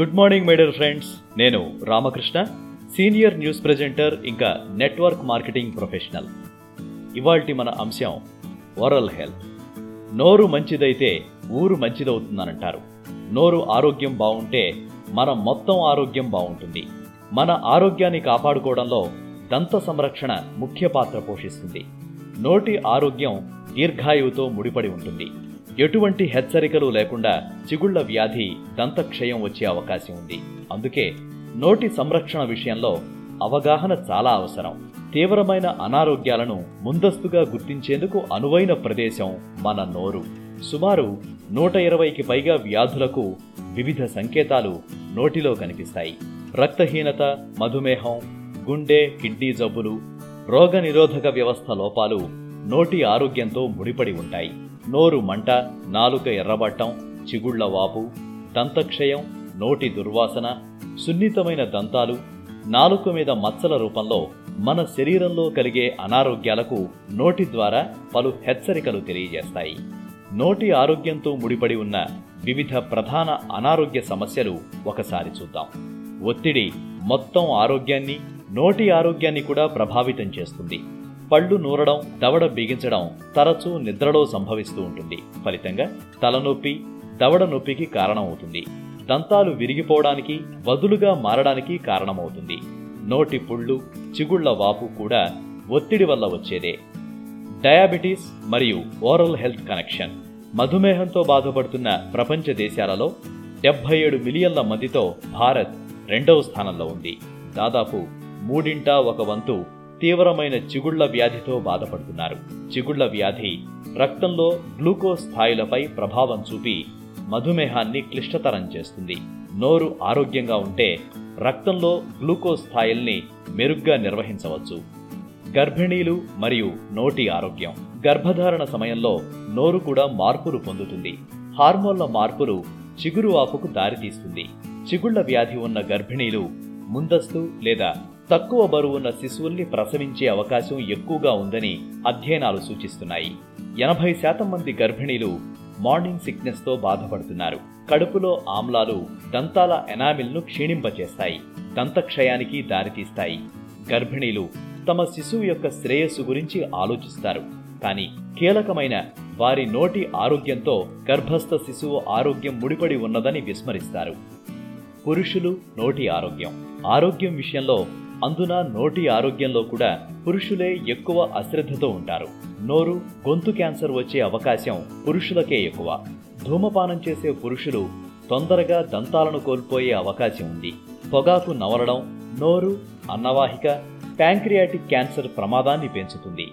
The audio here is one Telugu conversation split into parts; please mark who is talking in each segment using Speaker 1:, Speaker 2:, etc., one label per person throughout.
Speaker 1: గుడ్ మార్నింగ్ మై ఫ్రెండ్స్ నేను రామకృష్ణ సీనియర్ న్యూస్ ప్రెజెంటర్ ఇంకా నెట్వర్క్ మార్కెటింగ్ ప్రొఫెషనల్ ఇవాల్టి మన అంశం ఓరల్ హెల్త్ నోరు మంచిదైతే ఊరు మంచిదవుతుందనంటారు. నోరు ఆరోగ్యం బాగుంటే మన మొత్తం ఆరోగ్యం బాగుంటుంది మన ఆరోగ్యాన్ని కాపాడుకోవడంలో దంత సంరక్షణ ముఖ్య పాత్ర పోషిస్తుంది. నోటి ఆరోగ్యం దీర్ఘాయువుతో ముడిపడి ఉంటుంది. ఎటువంటి హెచ్చరికలు లేకుండా చిగుళ్ళ వ్యాధి దంతక్షయం వచ్చే అవకాశం ఉంది. అందుకే నోటి సంరక్షణ విషయంలో అవగాహన చాలా అవసరం. తీవ్రమైన అనారోగ్యాలను ముందస్తుగా గుర్తించేందుకు అనువైన ప్రదేశం మన నోరు. సుమారు నూట ఇరవైకి పైగా వ్యాధులకు వివిధ సంకేతాలు నోటిలో కనిపిస్తాయి. రక్తహీనత మధుమేహం గుండె కిడ్నీ జబ్బులు రోగనిరోధక వ్యవస్థ లోపాలు నోటి ఆరోగ్యంతో ముడిపడి ఉంటాయి. నోరు మంట నాలుక ఎర్రబట్టం చిగుళ్ళ వాపు దంతక్షయం నోటి దుర్వాసన సున్నితమైన దంతాలు నాలుక మీద మచ్చల రూపంలో మన శరీరంలో కలిగే అనారోగ్యాలకు నోటి ద్వారా పలు హెచ్చరికలు తెలియజేస్తాయి. నోటి ఆరోగ్యంతో ముడిపడి ఉన్న వివిధ ప్రధాన అనారోగ్య సమస్యలు ఒకసారి చూద్దాం. ఒత్తిడి మొత్తం ఆరోగ్యాన్ని నోటి ఆరోగ్యాన్ని కూడా ప్రభావితం చేస్తుంది. పళ్ళు నూరడం దవడ బిగించడం తరచూ నిద్రలో సంభవిస్తూ ఉంటుంది. ఫలితంగా తలనొప్పి దవడ నొప్పికి కారణమవుతుంది. దంతాలు విరిగిపోవడానికి వదులుగా మారడానికి కారణమవుతుంది. నోటి పుళ్ళు చిగుళ్ళ వాపు కూడా ఒత్తిడి వల్ల వచ్చేదే. డయాబెటీస్ మరియు ఓరల్ హెల్త్ కనెక్షన్. మధుమేహంతో బాధపడుతున్న ప్రపంచ దేశాలలో డెబ్బై ఏడు మిలియన్ల మందితో భారత్ రెండవ స్థానంలో ఉంది. దాదాపు మూడింట ఒక వంతు తీవ్రమైన చిగుళ్ళ వ్యాధితో బాధపడుతున్నారు. చిగుళ్ళ వ్యాధి రక్తంలో గ్లూకోజ్ స్థాయిలపై ప్రభావం చూపి మధుమేహాన్ని క్లిష్టతరం చేస్తుంది. నోరు ఆరోగ్యంగా ఉంటే రక్తంలో గ్లూకోజ్ స్థాయిల్ని మెరుగ్గా నిర్వహించవచ్చు. గర్భిణీలు మరియు నోటి ఆరోగ్యం. గర్భధారణ సమయంలో నోరు కూడా మార్పులు పొందుతుంది. హార్మోన్ల మార్పులు చిగురు ఆపుకు దారితీస్తుంది. చిగుళ్ళ వ్యాధి ఉన్న గర్భిణీలు ముందస్తు లేదా తక్కువ బరువున్న శిశువుల్ని ప్రసవించే అవకాశం ఎక్కువగా ఉందని అధ్యయనాలు సూచిస్తున్నాయి. ఎనభై శాతం మంది గర్భిణీలు మార్నింగ్ సిక్నెస్తో బాధపడుతున్నారు. కడుపులో ఆమ్లాలు దంతాల ఎనామిల్ను క్షీణింపచేస్తాయి. దంతక్షయానికి దారితీస్తాయి. గర్భిణీలు తమ శిశువు యొక్క శ్రేయస్సు గురించి ఆలోచిస్తారు. కానీ కీలకమైన వారి నోటి ఆరోగ్యంతో గర్భస్థ శిశువు ఆరోగ్యం ముడిపడి ఉన్నదని విస్మరిస్తారు. పురుషులు నోటి ఆరోగ్యం. ఆరోగ్యం విషయంలో అందున నోటి ఆరోగ్యంలో కూడా పురుషులే ఎక్కువ అశ్రద్ధతో ఉంటారు. నోరు గొంతు క్యాన్సర్ వచ్చే అవకాశం పురుషులకే ఎక్కువ. ధూమపానం చేసే పురుషులు తొందరగా దంతాలను కోల్పోయే అవకాశం ఉంది. పొగాకు నవలడం నోరు అన్నవాహిక ప్యాంక్రియాటిక్ క్యాన్సర్ ప్రమాదాన్ని పెంచుతుంది.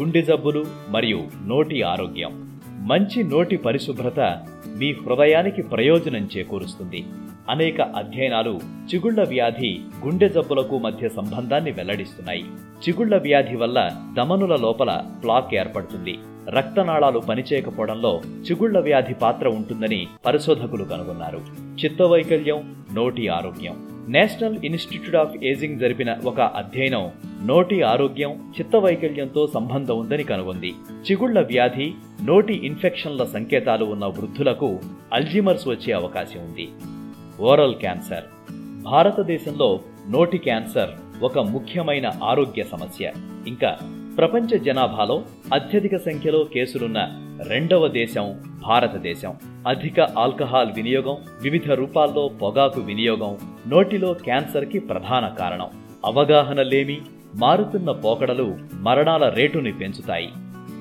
Speaker 1: గుండె జబ్బులు మరియు నోటి ఆరోగ్యం. మంచి నోటి పరిశుభ్రత మీ హృదయానికి ప్రయోజనం చేకూరుస్తుంది. అనేక అధ్యయనాలు చిగుళ్ళ వ్యాధి గుండె జబ్బులకు మధ్య సంబంధాన్ని వెల్లడిస్తున్నాయి. చిగుళ్ళ వ్యాధి వల్ల దమనుల లోపల ప్లాక్ ఏర్పడుతుంది. రక్తనాళాలు పనిచేయకపోవడంలో చిగుళ్ళ వ్యాధి పాత్ర ఉంటుందని పరిశోధకులు కనుగొన్నారు. చిత్తవైకల్యం నోటి ఆరోగ్యం. నేషనల్ ఇన్స్టిట్యూట్ ఆఫ్ ఏజింగ్ జరిపిన ఒక అధ్యయనం నోటి ఆరోగ్యం చిత్తవైకల్యంతో సంబంధం ఉందని కనుగొంది. చిగుళ్ళ వ్యాధి నోటి ఇన్ఫెక్షన్ల సంకేతాలు ఉన్న వృద్ధులకు అల్జిమర్స్ వచ్చే అవకాశం ఉంది. Oral cancer. భారతదేశంలో నోటి క్యాన్సర్ ఒక ముఖ్యమైన ఆరోగ్య సమస్య. ఇంకా ప్రపంచ జనాభాలో అత్యధిక సంఖ్యలో కేసులున్న రెండవ దేశం భారతదేశం. అధిక ఆల్కహాల్ వినియోగం వివిధ రూపాల్లో పొగాకు వినియోగం నోటిలో క్యాన్సర్కి ప్రధాన కారణం. అవగాహన లేమి మారుతున్న పోకడలు మరణాల రేటుని పెంచుతాయి.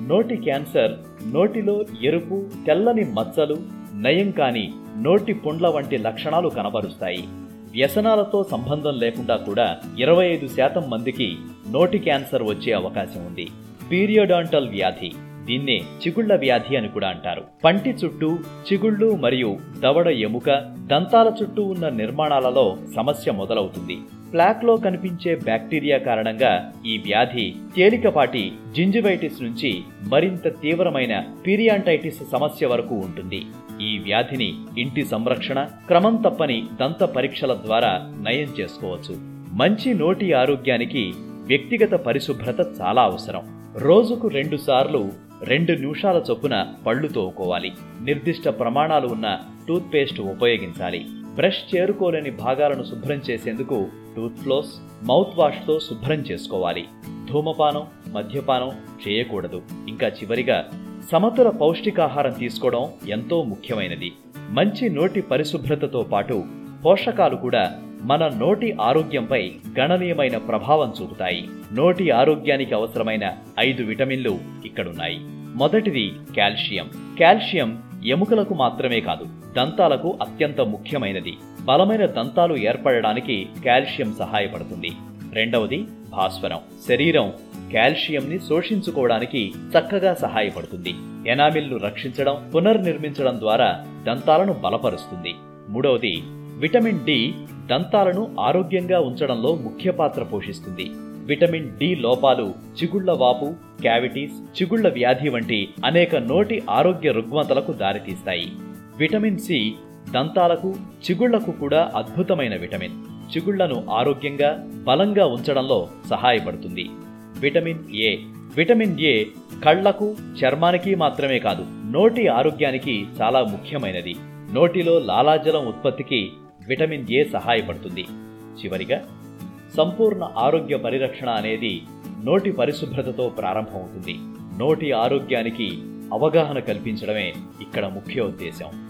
Speaker 1: నోటి క్యాన్సర్ నోటిలో ఎరుపు తెల్లని మచ్చలు నయం కాని నోటి పుండ్ల వంటి లక్షణాలు కనబరుస్తాయి. వ్యసనాలతో సంబంధం లేకుండా కూడా ఇరవై ఐదు శాతం మందికి నోటి క్యాన్సర్ వచ్చే అవకాశం ఉంది. పీరియోడాంటల్ వ్యాధి దీన్నే చిగుళ్ళ వ్యాధి అని కూడా అంటారు. పంటి చుట్టూ చిగుళ్ళు మరియు దవడ ఎముక దంతాల చుట్టూ ఉన్న నిర్మాణాలలో సమస్య మొదలవుతుంది. ప్లాక్లో కనిపించే బ్యాక్టీరియా కారణంగా ఈ వ్యాధి తేలికపాటి జింజివైటిస్ నుంచి మరింత తీవ్రమైన పీరియాంటైటిస్ సమస్య వరకు ఉంటుంది. ఈ వ్యాధిని ఇంటి సంరక్షణ క్రమం తప్పని దంత పరీక్షల ద్వారా నయం చేసుకోవచ్చు. మంచి నోటి ఆరోగ్యానికి వ్యక్తిగత పరిశుభ్రత చాలా అవసరం. రోజుకు రెండు సార్లు రెండు నిమిషాల చొప్పున పళ్ళు తోముకోవాలి. నిర్దిష్ట ప్రమాణాలు ఉన్న టూత్పేస్ట్ ఉపయోగించాలి. బ్రష్ చేరుకోలేని భాగాలను శుభ్రం చేసేందుకు టూత్ ఫ్లోస్ మౌత్ వాష్తో శుభ్రం చేసుకోవాలి. ధూమపానం మద్యపానం చేయకూడదు. ఇంకా చివరిగా సమతుల పౌష్టికాహారం తీసుకోవడం ఎంతో ముఖ్యమైనది. మంచి నోటి పరిశుభ్రతతో పాటు పోషకాలు కూడా మన నోటి ఆరోగ్యంపై గణనీయమైన ప్రభావం చూపుతాయి. నోటి ఆరోగ్యానికి అవసరమైన ఐదు విటమిన్లు ఇక్కడున్నాయి. మొదటిది కాల్షియం. కాల్షియం ఎముకలకు మాత్రమే కాదు దంతాలకు అత్యంత ముఖ్యమైనది. బలమైన దంతాలు ఏర్పడడానికి కాల్షియం సహాయపడుతుంది. రెండవది భాస్వరం. శరీరం కాల్షియంని శోషించుకోవడానికి చక్కగా సహాయపడుతుంది. ఎనామిల్ను రక్షించడం పునర్నిర్మించడం ద్వారా దంతాలను బలపరుస్తుంది. మూడవది విటమిన్ డి దంతాలను ఆరోగ్యంగా ఉంచడంలో ముఖ్య పాత్ర పోషిస్తుంది. విటమిన్ డి లోపాలు చిగుళ్ళ వాపు క్యావిటీస్ చిగుళ్ళ వ్యాధి వంటి అనేక నోటి ఆరోగ్య రుగ్మతలకు దారితీస్తాయి. విటమిన్ సి దంతాలకు చిగుళ్ళకు కూడా అద్భుతమైన విటమిన్. చిగుళ్ళను ఆరోగ్యంగా బలంగా ఉంచడంలో సహాయపడుతుంది. Vitamin A. విటమిన్ ఏ కళ్ళకు చర్మానికి మాత్రమే కాదు నోటి ఆరోగ్యానికి చాలా ముఖ్యమైనది. నోటిలో లాలాజలం ఉత్పత్తికి విటమిన్ ఏ సహాయపడుతుంది. చివరిగా సంపూర్ణ ఆరోగ్య పరిరక్షణ అనేది నోటి పరిశుభ్రతతో ప్రారంభమవుతుంది. నోటి ఆరోగ్యానికి అవగాహన కల్పించడమే ఇక్కడ ముఖ్య ఉద్దేశం